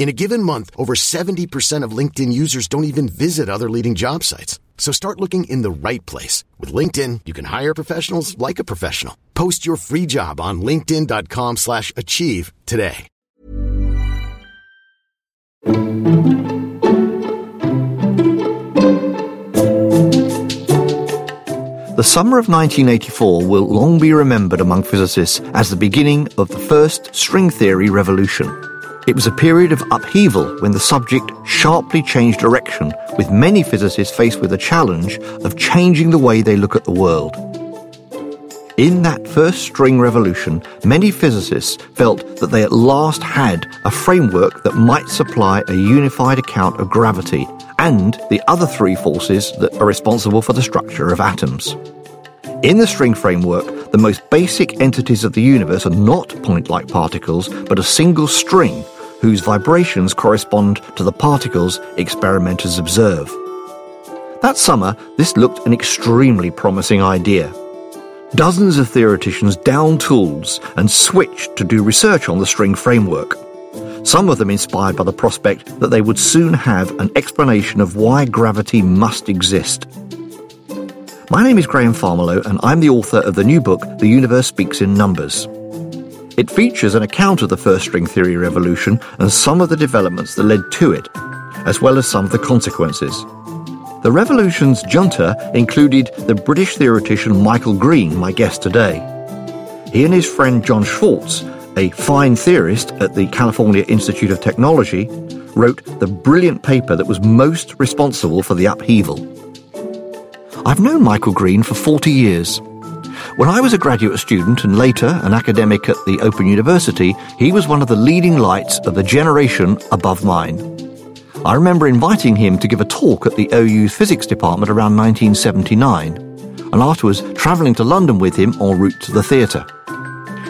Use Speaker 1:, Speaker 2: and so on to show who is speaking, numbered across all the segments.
Speaker 1: In a given month, over 70% of LinkedIn users don't even visit other leading job sites. So start looking in the right place. With LinkedIn, you can hire professionals like a professional. Post your free job on linkedin.com slash achieve today.
Speaker 2: The summer of 1984 will long be remembered among physicists as the beginning of the first string theory revolution. It was a period of upheaval when the subject sharply changed direction, with many physicists faced with the challenge of changing the way they look at the world. In that first string revolution, many physicists felt that they at last had a framework that might supply a unified account of gravity and the other three forces that are responsible for the structure of atoms. In the string framework, the most basic entities of the universe are not point like particles, but a single string whose vibrations correspond to the particles experimenters observe. That summer, this looked an extremely promising idea. Dozens of theoreticians down tools and switched to do research on the string framework. Some of them inspired by the prospect that they would soon have an explanation of why gravity must exist. My name is Graham Farmelo, and I'm the author of the new book, The Universe Speaks in Numbers. It features an account of the first string theory revolution and some of the developments that led to it, as well as some of the consequences. The revolution's junta included the British theoretician Michael Green, my guest today. He and his friend John Schwarz, a fine theorist at the California Institute of Technology, wrote the brilliant paper that was most responsible for the upheaval. I've known Michael Green for 40 years. When I was a graduate student and later an academic at the Open University, he was one of the leading lights of the generation above mine. I remember inviting him to give a talk at the OU's physics department around 1979, and afterwards travelling to London with him en route to the theatre.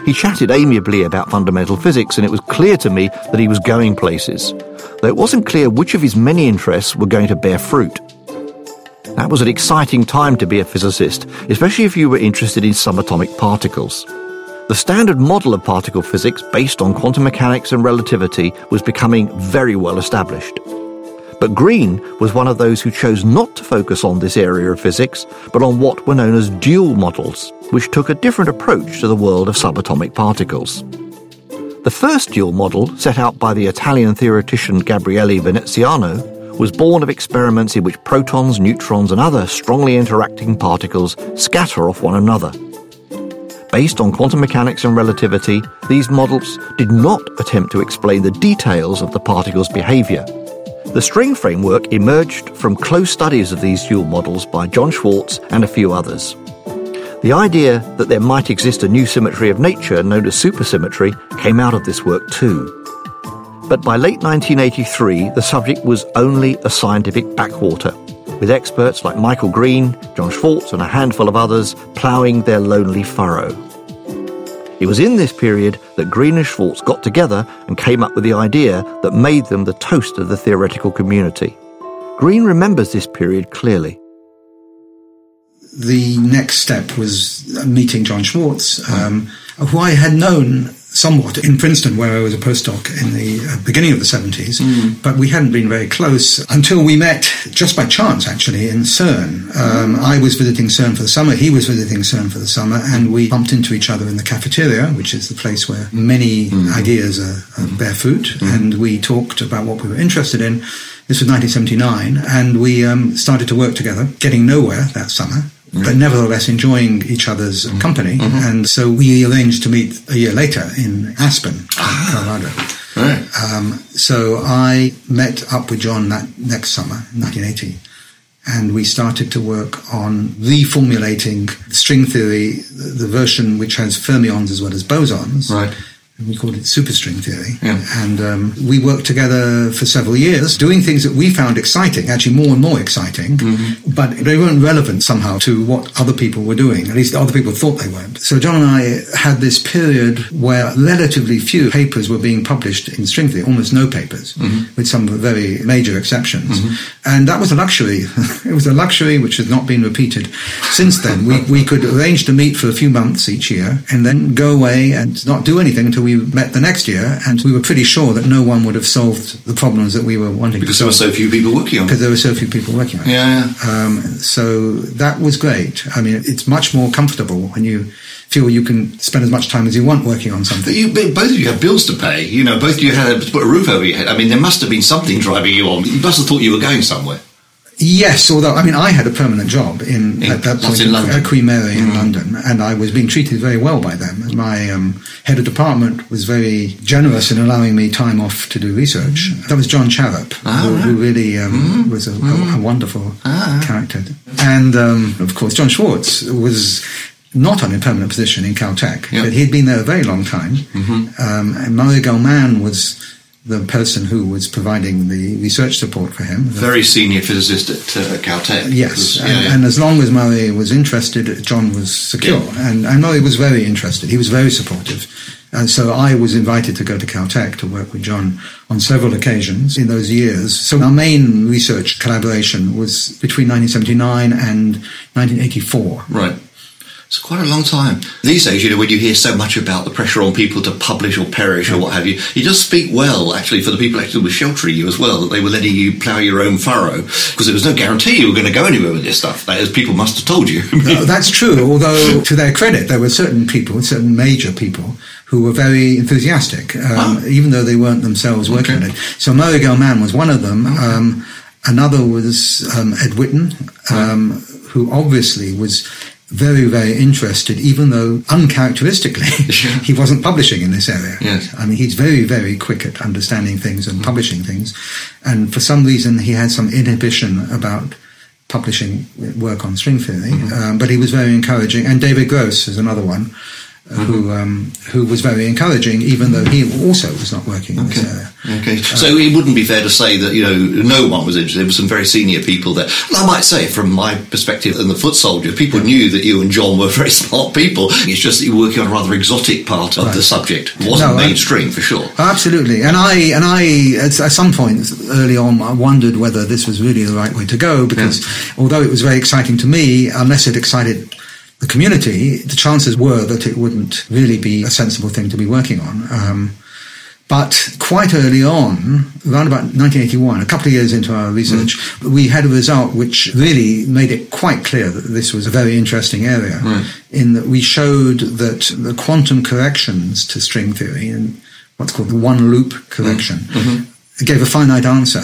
Speaker 2: He chatted amiably about fundamental physics, and it was clear to me that he was going places, though it wasn't clear which of his many interests were going to bear fruit. That was an exciting time to be a physicist, especially if you were interested in subatomic particles. The standard model of particle physics, based on quantum mechanics and relativity, was becoming very well established. But Green was one of those who chose not to focus on this area of physics, but on what were known as dual models, which took a different approach to the world of subatomic particles. The first dual model, set out by the Italian theoretician Gabriele Veneziano, was born of experiments in which protons, neutrons, and other strongly interacting particles scatter off one another. Based on quantum mechanics and relativity, these models did not attempt to explain the details of the particle's behavior, the string framework emerged from close studies of these dual models by John Schwarz and a few others. The idea that there might exist a new symmetry of nature known as supersymmetry came out of this work too. But by late 1983, the subject was only a scientific backwater, with experts like Michael Green, John Schwarz, and a handful of others ploughing their lonely furrow. It was in this period that Green and Schwarz got together and came up with the idea that made them the toast of the theoretical community. Green remembers this period clearly.
Speaker 3: The next step was meeting John Schwarz, um, who I had known somewhat in Princeton, where I was a postdoc in the uh, beginning of the 70s, mm. but we hadn't been very close until we met just by chance, actually, in CERN. Um, I was visiting CERN for the summer, he was visiting CERN for the summer, and we bumped into each other in the cafeteria, which is the place where many mm. ideas are, are bear fruit, mm. and we talked about what we were interested in. This was 1979, and we um, started to work together, getting nowhere that summer but nevertheless enjoying each other's company. Mm-hmm. And so we arranged to meet a year later in Aspen, ah. Colorado.
Speaker 4: Right.
Speaker 3: Um, so I met up with John that next summer, 1980, and we started to work on reformulating string theory, the version which has fermions as well as bosons.
Speaker 4: Right.
Speaker 3: We called it superstring theory.
Speaker 4: Yeah.
Speaker 3: And um, we worked together for several years, doing things that we found exciting, actually more and more exciting,
Speaker 4: Mm-hmm.
Speaker 3: but they weren't relevant somehow to what other people were doing. At least other people thought they weren't. So John and I had this period where relatively few papers were being published in string theory, almost no papers,
Speaker 4: Mm-hmm.
Speaker 3: with some very major exceptions. And that was a luxury. it was a luxury which has not been repeated since then. We, we could arrange to meet for a few months each year and then go away and not do anything until we met the next year. And we were pretty sure that no one would have solved the problems that we were wanting
Speaker 4: Because there were so few people working on it.
Speaker 3: because there were so few people working on it.
Speaker 4: Yeah,
Speaker 3: Um, so that was great. I mean, it's much more comfortable when you feel you can spend as much time as you want working on something.
Speaker 4: you, both of you have bills to pay. You know, both of you had to put a roof over your head. I mean, there must have been something driving you on. You must have thought you were going somewhere.
Speaker 3: Yes, although I mean, I had a permanent job in,
Speaker 4: In-
Speaker 3: at that point
Speaker 4: in London.
Speaker 3: at Queen Mary in
Speaker 4: Mm.
Speaker 3: London, and I was being treated very well by them. My um, head of department was very generous in allowing me time off to do research. That was John Charap,
Speaker 4: Ah,
Speaker 3: who, who really um, was a, a, a wonderful
Speaker 4: Ah.
Speaker 3: character. And um, of course, John Schwarz was not on a permanent position in Caltech,
Speaker 4: Yeah.
Speaker 3: but he'd been there a very long time. Um, and Murray Gell-Mann was the person who was providing the research support for him.
Speaker 4: Very senior physicist at uh, Caltech.
Speaker 3: Yes,
Speaker 4: Was-
Speaker 3: and,
Speaker 4: yeah.
Speaker 3: and as long as Murray was interested, John was secure.
Speaker 4: Yeah.
Speaker 3: And, and Murray was very interested. He was very supportive. And so I was invited to go to Caltech to work with John on several occasions in those years. So our main research collaboration was between 1979 and 1984.
Speaker 4: Right. It's quite a long time. These days, you know, when you hear so much about the pressure on people to publish or perish or what have you, you just speak well, actually, for the people actually who were sheltering you as well, that they were letting you plough your own furrow, because there was no guarantee you were going to go anywhere with this stuff. That is, people must have told you.
Speaker 3: Uh, That's true, although to their credit, there were certain people, certain major people, who were very enthusiastic, um,
Speaker 4: Ah.
Speaker 3: even though they weren't themselves working
Speaker 4: Okay.
Speaker 3: on it. So Murray Gell-Mann was one of them. Um, another was um, Ed Witten, um, who obviously was very, very interested, even though uncharacteristically he wasn't publishing in this area.
Speaker 4: Yes.
Speaker 3: I mean, he's very, very quick at understanding things and publishing things. And for some reason, he had some inhibition about publishing work on string theory. Um, but he was very encouraging. And David Gross is another one. Uh, Who um, who was very encouraging, even though he also was not working in this area.
Speaker 4: Okay, so it wouldn't be fair to say that you know no one was interested. There were some very senior people there. And I might say, from my perspective, and the foot soldiers, people knew that you and John were very smart people. It's just that you were working on a rather exotic part of the subject. It wasn't
Speaker 3: No, I-
Speaker 4: mainstream for sure.
Speaker 3: Absolutely, and I and I at, at some point early on I wondered whether this was really the right way to go because although it was very exciting to me, unless it excited the community, the chances were that it wouldn't really be a sensible thing to be working on. Um, but quite early on, around about 1981, a couple of years into our research, mm. we had a result which really made it quite clear that this was a very interesting area. In that we showed that the quantum corrections to string theory and what's called the one loop correction mm. mm-hmm. gave a finite answer.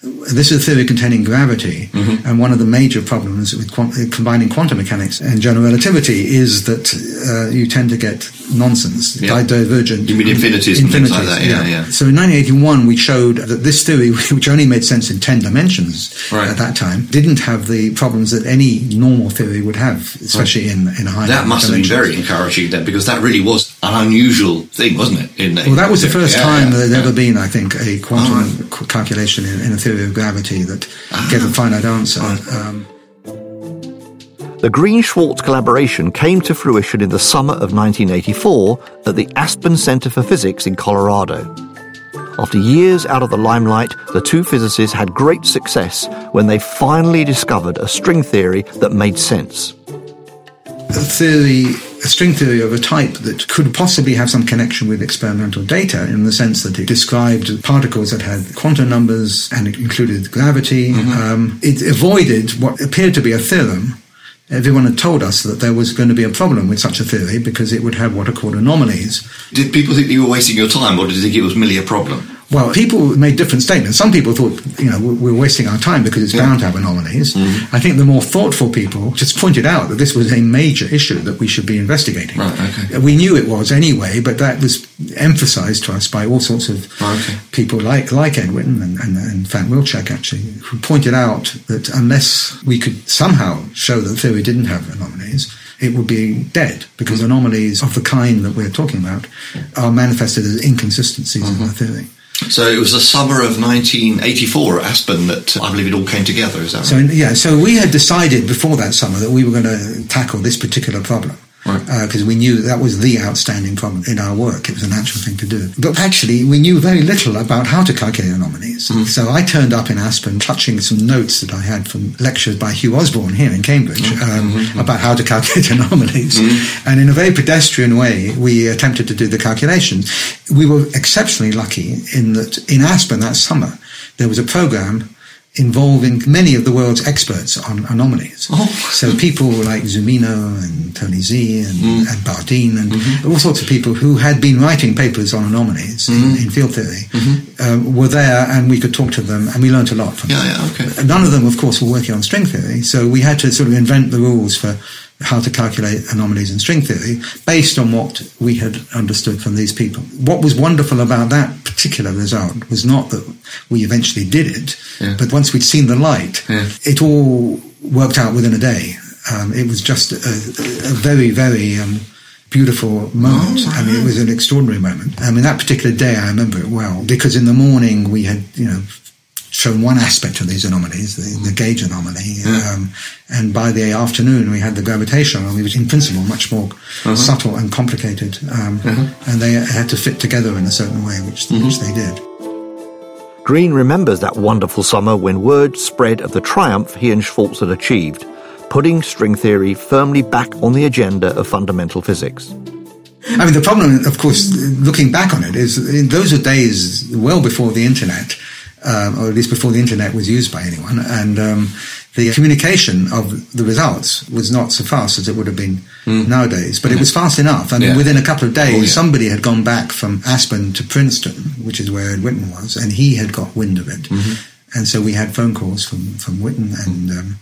Speaker 3: This is a theory containing gravity, and one of the major problems with quant- uh, combining quantum mechanics and general relativity is that uh, you tend to get nonsense,
Speaker 4: Yeah.
Speaker 3: di- divergent.
Speaker 4: You mean infinities and things like that, yeah, yeah.
Speaker 3: So in 1981, we showed that this theory, which only made sense in 10 dimensions
Speaker 4: Right.
Speaker 3: at that time, didn't have the problems that any normal theory would have, especially in, in a high
Speaker 4: That must have been very encouraging then, because that really was an unusual thing, wasn't it? In
Speaker 3: Well, that was the first
Speaker 4: Yeah,
Speaker 3: time
Speaker 4: yeah,
Speaker 3: there'd
Speaker 4: yeah.
Speaker 3: ever been, I think, a quantum
Speaker 4: Oh,
Speaker 3: calculation in, in a theory of gravity that
Speaker 4: Ah.
Speaker 3: gave a finite answer. Um,
Speaker 2: The Green Schwarz collaboration came to fruition in the summer of 1984 at the Aspen Center for Physics in Colorado. After years out of the limelight, the two physicists had great success when they finally discovered a string theory that made sense.
Speaker 3: a theory, a string theory of a type that could possibly have some connection with experimental data in the sense that it described particles that had quantum numbers and it included gravity. Um, it avoided what appeared to be a theorem. Everyone had told us that there was going to be a problem with such a theory because it would have what are called anomalies.
Speaker 4: Did people think you were wasting your time, or did they think it was merely a problem?
Speaker 3: Well, people made different statements. Some people thought, you know, we're wasting our time because it's bound to have anomalies.
Speaker 4: Mm-hmm.
Speaker 3: I think the more thoughtful people just pointed out that this was a major issue that we should be investigating.
Speaker 4: Right, okay.
Speaker 3: We knew it was anyway, but that was emphasized to us by all sorts of
Speaker 4: Okay.
Speaker 3: people like, like Ed Witten and, and, and Frank Wilczek, actually, who pointed out that unless we could somehow show that the theory didn't have anomalies, it would be dead because anomalies of the kind that we're talking about are manifested as inconsistencies in the theory.
Speaker 4: So it was the summer of 1984 at Aspen that uh, I believe it all came together. Is that right?
Speaker 3: So yeah, so we had decided before that summer that we were going to tackle this particular problem.
Speaker 4: Right.
Speaker 3: Because we knew that was the outstanding problem in our work. It was a natural thing to do. But actually, we knew very little about how to calculate anomalies.
Speaker 4: Mm-hmm.
Speaker 3: So I turned up in Aspen touching some notes that I had from lectures by Hugh Osborn here in Cambridge
Speaker 4: Mm-hmm.
Speaker 3: um, about how to calculate anomalies. And in a very pedestrian way, we attempted to do the calculations. We were exceptionally lucky in that in Aspen that summer, there was a program involving many of the world's experts on anomalies.
Speaker 4: Oh.
Speaker 3: So people like Zumino and Tony Zee and, mm. and Bardeen and mm-hmm. all sorts of people who had been writing papers on anomalies in, mm-hmm. in field theory mm-hmm. um, were there and we could talk to them and we learnt a lot from
Speaker 4: Yeah,
Speaker 3: them.
Speaker 4: yeah, okay.
Speaker 3: None of them, of course, were working on string theory, so we had to sort of invent the rules for how to calculate anomalies in string theory based on what we had understood from these people. What was wonderful about that particular result was not that we eventually did it,
Speaker 4: Yeah.
Speaker 3: but once we'd seen the light,
Speaker 4: Yeah.
Speaker 3: it all worked out within a day. Um, it was just a, a very, very um, beautiful moment. I mean, it was an extraordinary moment. I mean, that particular day, I remember it well because in the morning we had, you know, shown one aspect of these anomalies, the, the gauge anomaly, um, and by the afternoon we had the gravitational anomaly, which in principle much more subtle and complicated, um, and they had to fit together in a certain way, which, which they did.
Speaker 2: Green remembers that wonderful summer when word spread of the triumph he and Schwarz had achieved, putting string theory firmly back on the agenda of fundamental physics.
Speaker 3: I mean, the problem, of course, looking back on it, is in those are days well before the internet, um, or at least before the internet was used by anyone, and um, the communication of the results was not so fast as it would have been nowadays. But it was fast enough. I mean,
Speaker 4: Yeah.
Speaker 3: within a couple of days,
Speaker 4: Oh, yeah.
Speaker 3: somebody had gone back from Aspen to Princeton, which is where Ed Witten was, and he had got wind of it.
Speaker 4: Mm-hmm.
Speaker 3: And so we had phone calls from, from Witten and um,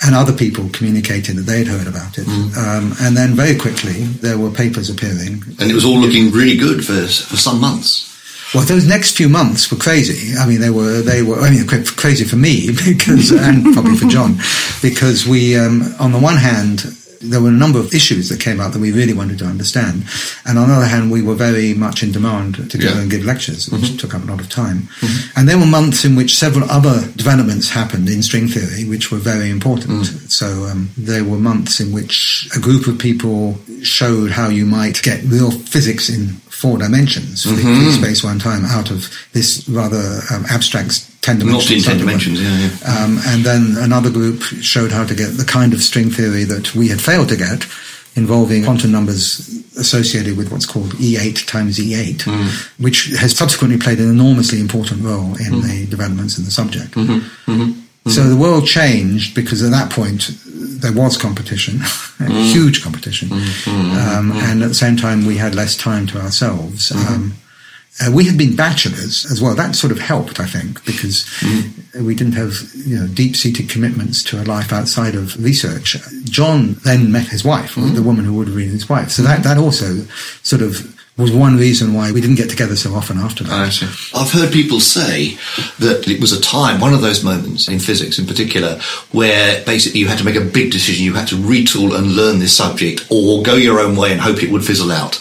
Speaker 3: and other people communicating that they had heard about it.
Speaker 4: Mm.
Speaker 3: Um, and then very quickly there were papers appearing.
Speaker 4: And it was all looking really good for for some months.
Speaker 3: Well, those next few months were crazy. I mean, they were they were. I mean, crazy for me because, and probably for John, because we, um, on the one hand. There were a number of issues that came out that we really wanted to understand, and on the other hand, we were very much in demand to go
Speaker 4: Yeah.
Speaker 3: and give lectures, which took up a lot of time. And there were months in which several other developments happened in string theory, which were very important. So um, there were months in which a group of people showed how you might get real physics in four dimensions, free, free mm-hmm. space, one time, out of this rather um, abstract ten
Speaker 4: Not
Speaker 3: dimensions.
Speaker 4: in ten dimensions, yeah, yeah.
Speaker 3: Um, and then another group showed how to get the kind of string theory that we had failed to get, involving quantum numbers associated with what's called E8 times E8, mm. which has subsequently played an enormously important role in mm. the developments in the subject. Mm-hmm. Mm-hmm. So the world changed because at that point there was competition, mm. huge competition, mm, mm, um, and at the same time we had less time to ourselves. Mm-hmm. Um, uh, we had been bachelors as well. That sort of helped, I think, because we didn't have you know deep-seated commitments to a life outside of research. John then met his wife, the woman who would have been his wife. So that that also sort of was one reason why we didn't get together so often after that.
Speaker 4: I see. I've heard people say that it was a time, one of those moments in physics in particular, where basically you had to make a big decision. You had to retool and learn this subject or go your own way and hope it would fizzle out.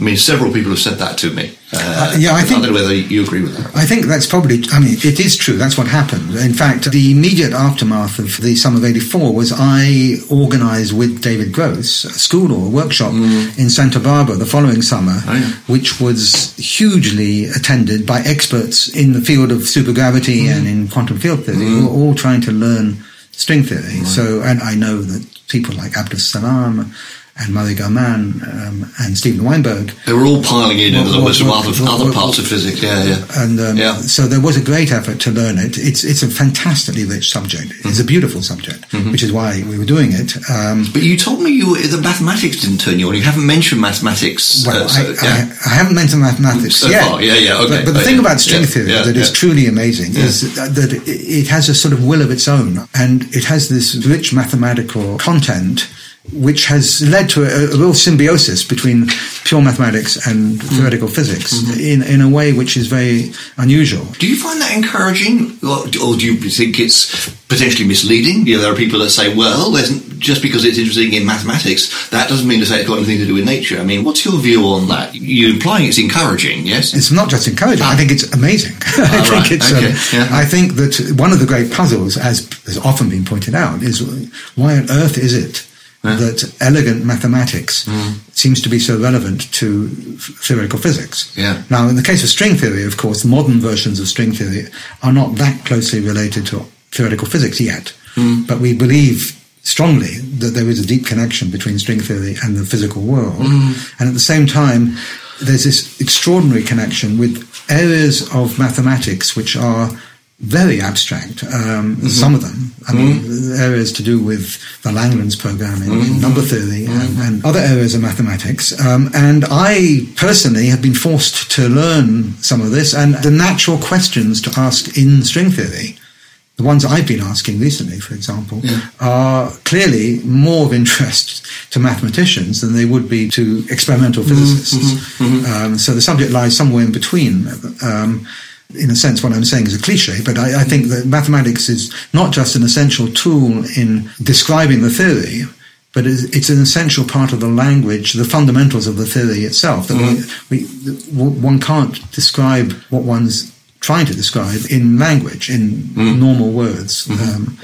Speaker 4: I mean, several people have said that to me. Uh, uh
Speaker 3: yeah, I think-
Speaker 4: don't know whether you agree with that.
Speaker 3: I think that's probably, I mean, it is true. That's what happened. In fact, the immediate aftermath of the summer of 84 was I organized with David Gross a school or a workshop mm. in Santa Barbara the following summer,
Speaker 4: Oh, yeah.
Speaker 3: which was hugely attended by experts in the field of supergravity mm. and in quantum field theory mm. who were all trying to learn string theory. So, and I know that people like Abdus Salam and Murray Gell-Mann um, and Steven Weinberg.
Speaker 4: They were all piling in into the
Speaker 3: what-
Speaker 4: other, other parts of physics. Yeah, yeah.
Speaker 3: And um,
Speaker 4: Yeah.
Speaker 3: so there was a great effort to learn it. It's it's a fantastically rich subject.
Speaker 4: Mm-hmm.
Speaker 3: It's a beautiful subject, which is why we were doing it. Um,
Speaker 4: But you told me you were, the mathematics didn't turn you on. You haven't mentioned mathematics.
Speaker 3: well,
Speaker 4: uh, so,
Speaker 3: I,
Speaker 4: yeah.
Speaker 3: I, I haven't mentioned mathematics
Speaker 4: So
Speaker 3: yet.
Speaker 4: far, yeah, yeah, okay.
Speaker 3: But, but the
Speaker 4: Oh,
Speaker 3: thing
Speaker 4: yeah.
Speaker 3: about string theory that is truly amazing is that it has a sort of will of its own, and it has this rich mathematical content. Which has led to a, a real symbiosis between pure mathematics and
Speaker 4: Mm.
Speaker 3: theoretical physics
Speaker 4: Mm-hmm.
Speaker 3: in, in a way which is very unusual.
Speaker 4: Do you find that encouraging, or, or do you think it's potentially misleading? You know, there are people that say, "Well, just because it's interesting in mathematics, that doesn't mean to say it's got anything to do with nature." I mean, what's your view on that? You're implying it's encouraging, yes?
Speaker 3: It's not just encouraging. I think it's amazing. I
Speaker 4: Ah,
Speaker 3: think
Speaker 4: right.
Speaker 3: it's.
Speaker 4: Okay.
Speaker 3: Um,
Speaker 4: Yeah.
Speaker 3: I think that one of the great puzzles, as has often been pointed out, is why on earth is it that elegant mathematics
Speaker 4: Hmm.
Speaker 3: seems to be so relevant to theoretical physics?
Speaker 4: Yeah.
Speaker 3: Now, in the case of string theory, of course, modern versions of string theory are not that closely related to theoretical physics yet,
Speaker 4: Hmm.
Speaker 3: but we believe strongly that there is a deep connection between string theory and the physical world. And at the same time, there's this extraordinary connection with areas of mathematics which are very abstract. Um, mm-hmm. Some of them, I mean, mm-hmm. areas to do with the Langlands program in, in mm-hmm. number theory and, and other areas of mathematics. Um, and I personally have been forced to learn some of this and the natural questions to ask in string theory the ones I've been asking recently, for example, are clearly more of interest to mathematicians than they would be to experimental physicists. Um, so the subject lies somewhere in between. Um, In a sense, what I'm saying is a cliche, but I, I think that mathematics is not just an essential tool in describing the theory, but it's it's an essential part of the language, the fundamentals of the theory itself. That we, we, one can't describe what one's trying to describe in language, in normal words. Um,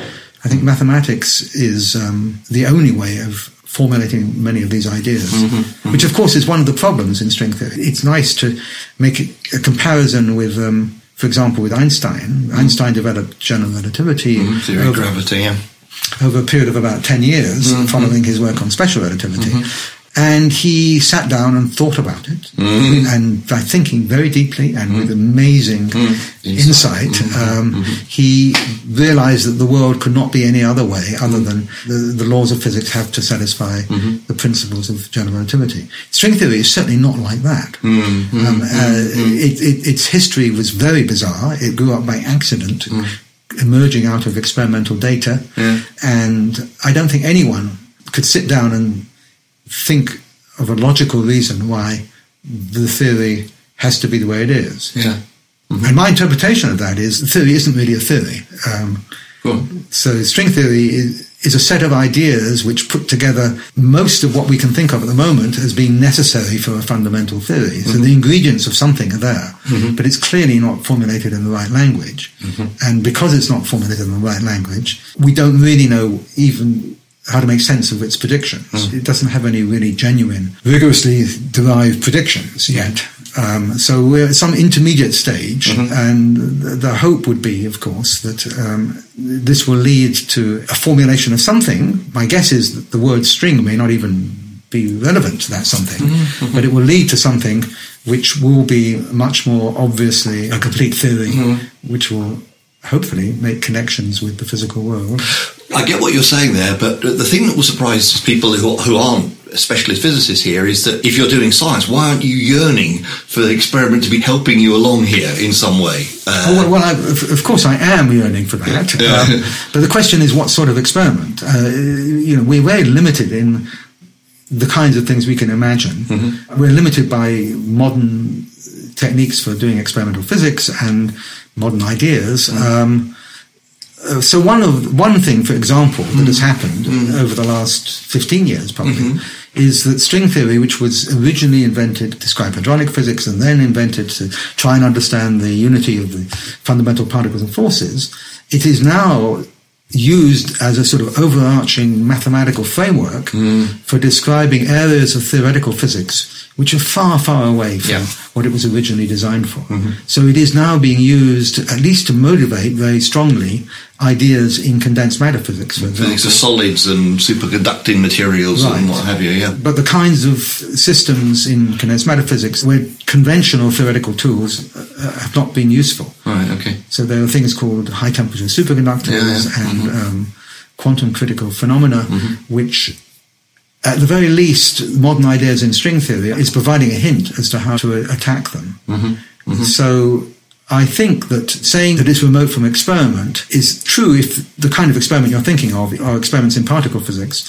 Speaker 3: I think mathematics is um, the only way of formulating many of these ideas, mm-hmm, mm-hmm. which of course is one of the problems in string theory. It's nice to make a comparison with, um, for example, with Einstein. Mm-hmm. Einstein developed general relativity
Speaker 4: Theory of
Speaker 3: over,
Speaker 4: gravity, yeah.
Speaker 3: over a period of about 10 years following his work on special relativity. And he sat down and thought about it, mm. and by thinking very deeply and with mm. amazing mm. insight, mm-hmm. um, mm-hmm. he realized that the world could not be any other way other than the, the laws of physics have to satisfy mm-hmm. the principles of general relativity. String theory is certainly not like that. Um, uh, it, it, its history was very bizarre. It grew up by accident, emerging out of experimental data, and I don't think anyone could sit down and think of a logical reason why the theory has to be the way it is.
Speaker 4: Yeah. Mm-hmm.
Speaker 3: And my interpretation of that is the theory isn't really a theory. Um,
Speaker 4: Cool.
Speaker 3: so string theory is, is a set of ideas which put together most of what we can think of at the moment as being necessary for a fundamental theory. So mm-hmm. the ingredients of something are there, mm-hmm. but it's clearly not formulated in the right language. And because it's not formulated in the right language, we don't really know even how to make sense of its predictions. It doesn't have any really genuine, rigorously derived predictions yet. Um, so we're at some intermediate stage, and the, hope would be, of course, that um, this will lead to a formulation of something. My guess is that the word string may not even be relevant to that something, but it will lead to something which will be much more obviously a complete theory, which will hopefully make connections with the physical world.
Speaker 4: I get what you're saying there, but the thing that will surprise people who, who aren't specialist physicists here is that if you're doing science, why aren't you yearning for the experiment to be helping you along here in some way? Uh,
Speaker 3: Oh, well, well I, of, of course, I am yearning for that.
Speaker 4: Yeah.
Speaker 3: Um, but the question is, what sort of experiment? Uh, you know, we're very limited in the kinds of things we can imagine.
Speaker 4: Mm-hmm.
Speaker 3: We're limited by modern techniques for doing experimental physics and modern ideas.
Speaker 4: Mm-hmm.
Speaker 3: Um, uh, so one of one thing, for example, that has
Speaker 4: Mm-hmm.
Speaker 3: happened over the last fifteen years, probably, is that string theory, which was originally invented to describe hadronic physics and then invented to try and understand the unity of the fundamental particles and forces, it is now used as a sort of overarching mathematical framework for describing areas of theoretical physics which are far, far away from
Speaker 4: Yeah.
Speaker 3: what it was originally designed for. So it is now being used at least to motivate very strongly ideas in condensed matter physics, for example.
Speaker 4: Physics of solids and superconducting materials and what have you, yeah.
Speaker 3: But the kinds of systems in condensed matter physics where conventional theoretical tools uh, have not been useful.
Speaker 4: Right, okay.
Speaker 3: So there are things called high temperature superconductors
Speaker 4: Yeah, yeah.
Speaker 3: and um, quantum critical phenomena,
Speaker 4: Mm-hmm.
Speaker 3: which at the very least, modern ideas in string theory is providing a hint as to how to uh, attack them.
Speaker 4: Mm-hmm.
Speaker 3: So I think that saying that it's remote from experiment is true if the kind of experiment you're thinking of are experiments in particle physics,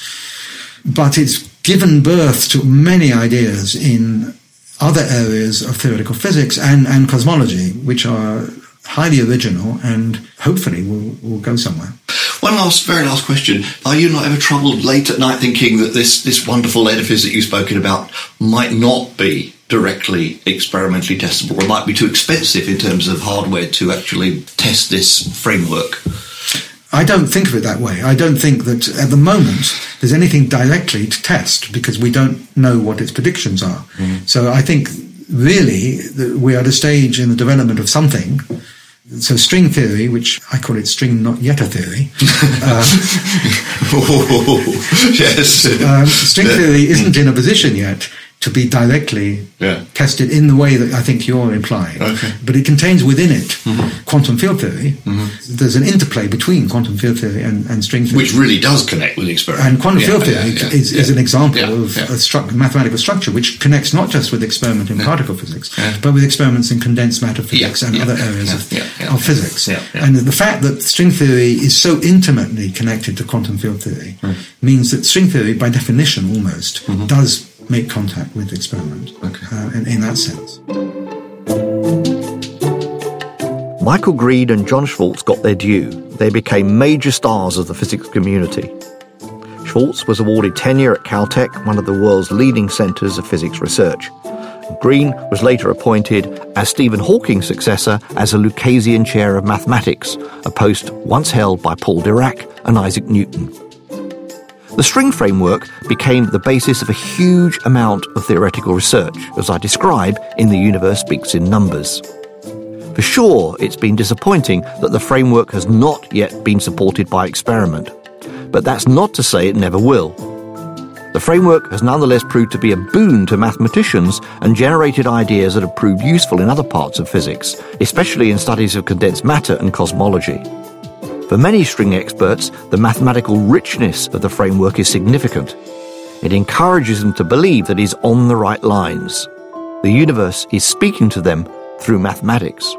Speaker 3: but it's given birth to many ideas in other areas of theoretical physics and, and cosmology, which are highly original and hopefully will, will go somewhere.
Speaker 4: One last, very last question. Are you not ever troubled late at night thinking that this, this wonderful edifice that you've spoken about might not be directly experimentally testable or might be too expensive in terms of hardware to actually test this framework?
Speaker 3: I don't think of it that way. I don't think that at the moment there's anything directly to test because we don't know what its predictions are. So I think really that we are at a stage in the development of something. So string theory, which I call it string not yet a theory,
Speaker 4: yes.
Speaker 3: um, string theory isn't in a position yet to be directly
Speaker 4: Yeah.
Speaker 3: tested in the way that I think you're implying.
Speaker 4: Okay.
Speaker 3: But it contains within it mm-hmm. quantum field theory. Mm-hmm. There's an interplay between quantum field theory and, and string theory.
Speaker 4: Which really does connect with experiment.
Speaker 3: And quantum
Speaker 4: Yeah,
Speaker 3: field theory
Speaker 4: yeah,
Speaker 3: is, is an example of a stru- mathematical structure which connects not just with experiment in particle physics, but with experiments in condensed matter physics and other areas of, of physics. And the fact that string theory is so intimately connected to quantum field theory
Speaker 4: Hmm.
Speaker 3: means that string theory, by definition almost, mm-hmm. does make contact with experiment.
Speaker 4: Okay.
Speaker 3: uh, in, in that sense.
Speaker 2: Michael Green and John Schwarz got their due. They became major stars of the physics community. Schwarz was awarded tenure at Caltech, one of the world's leading centres of physics research. Green was later appointed as Stephen Hawking's successor as a Lucasian Chair of Mathematics, a post once held by Paul Dirac and Isaac Newton. The string framework became the basis of a huge amount of theoretical research, as I describe in The Universe Speaks in Numbers. For sure, it's been disappointing that the framework has not yet been supported by experiment. But that's not to say it never will. The framework has nonetheless proved to be a boon to mathematicians and generated ideas that have proved useful in other parts of physics, especially in studies of condensed matter and cosmology. For many string experts, the mathematical richness of the framework is significant. It encourages them to believe that he's on the right lines. The universe is speaking to them through mathematics.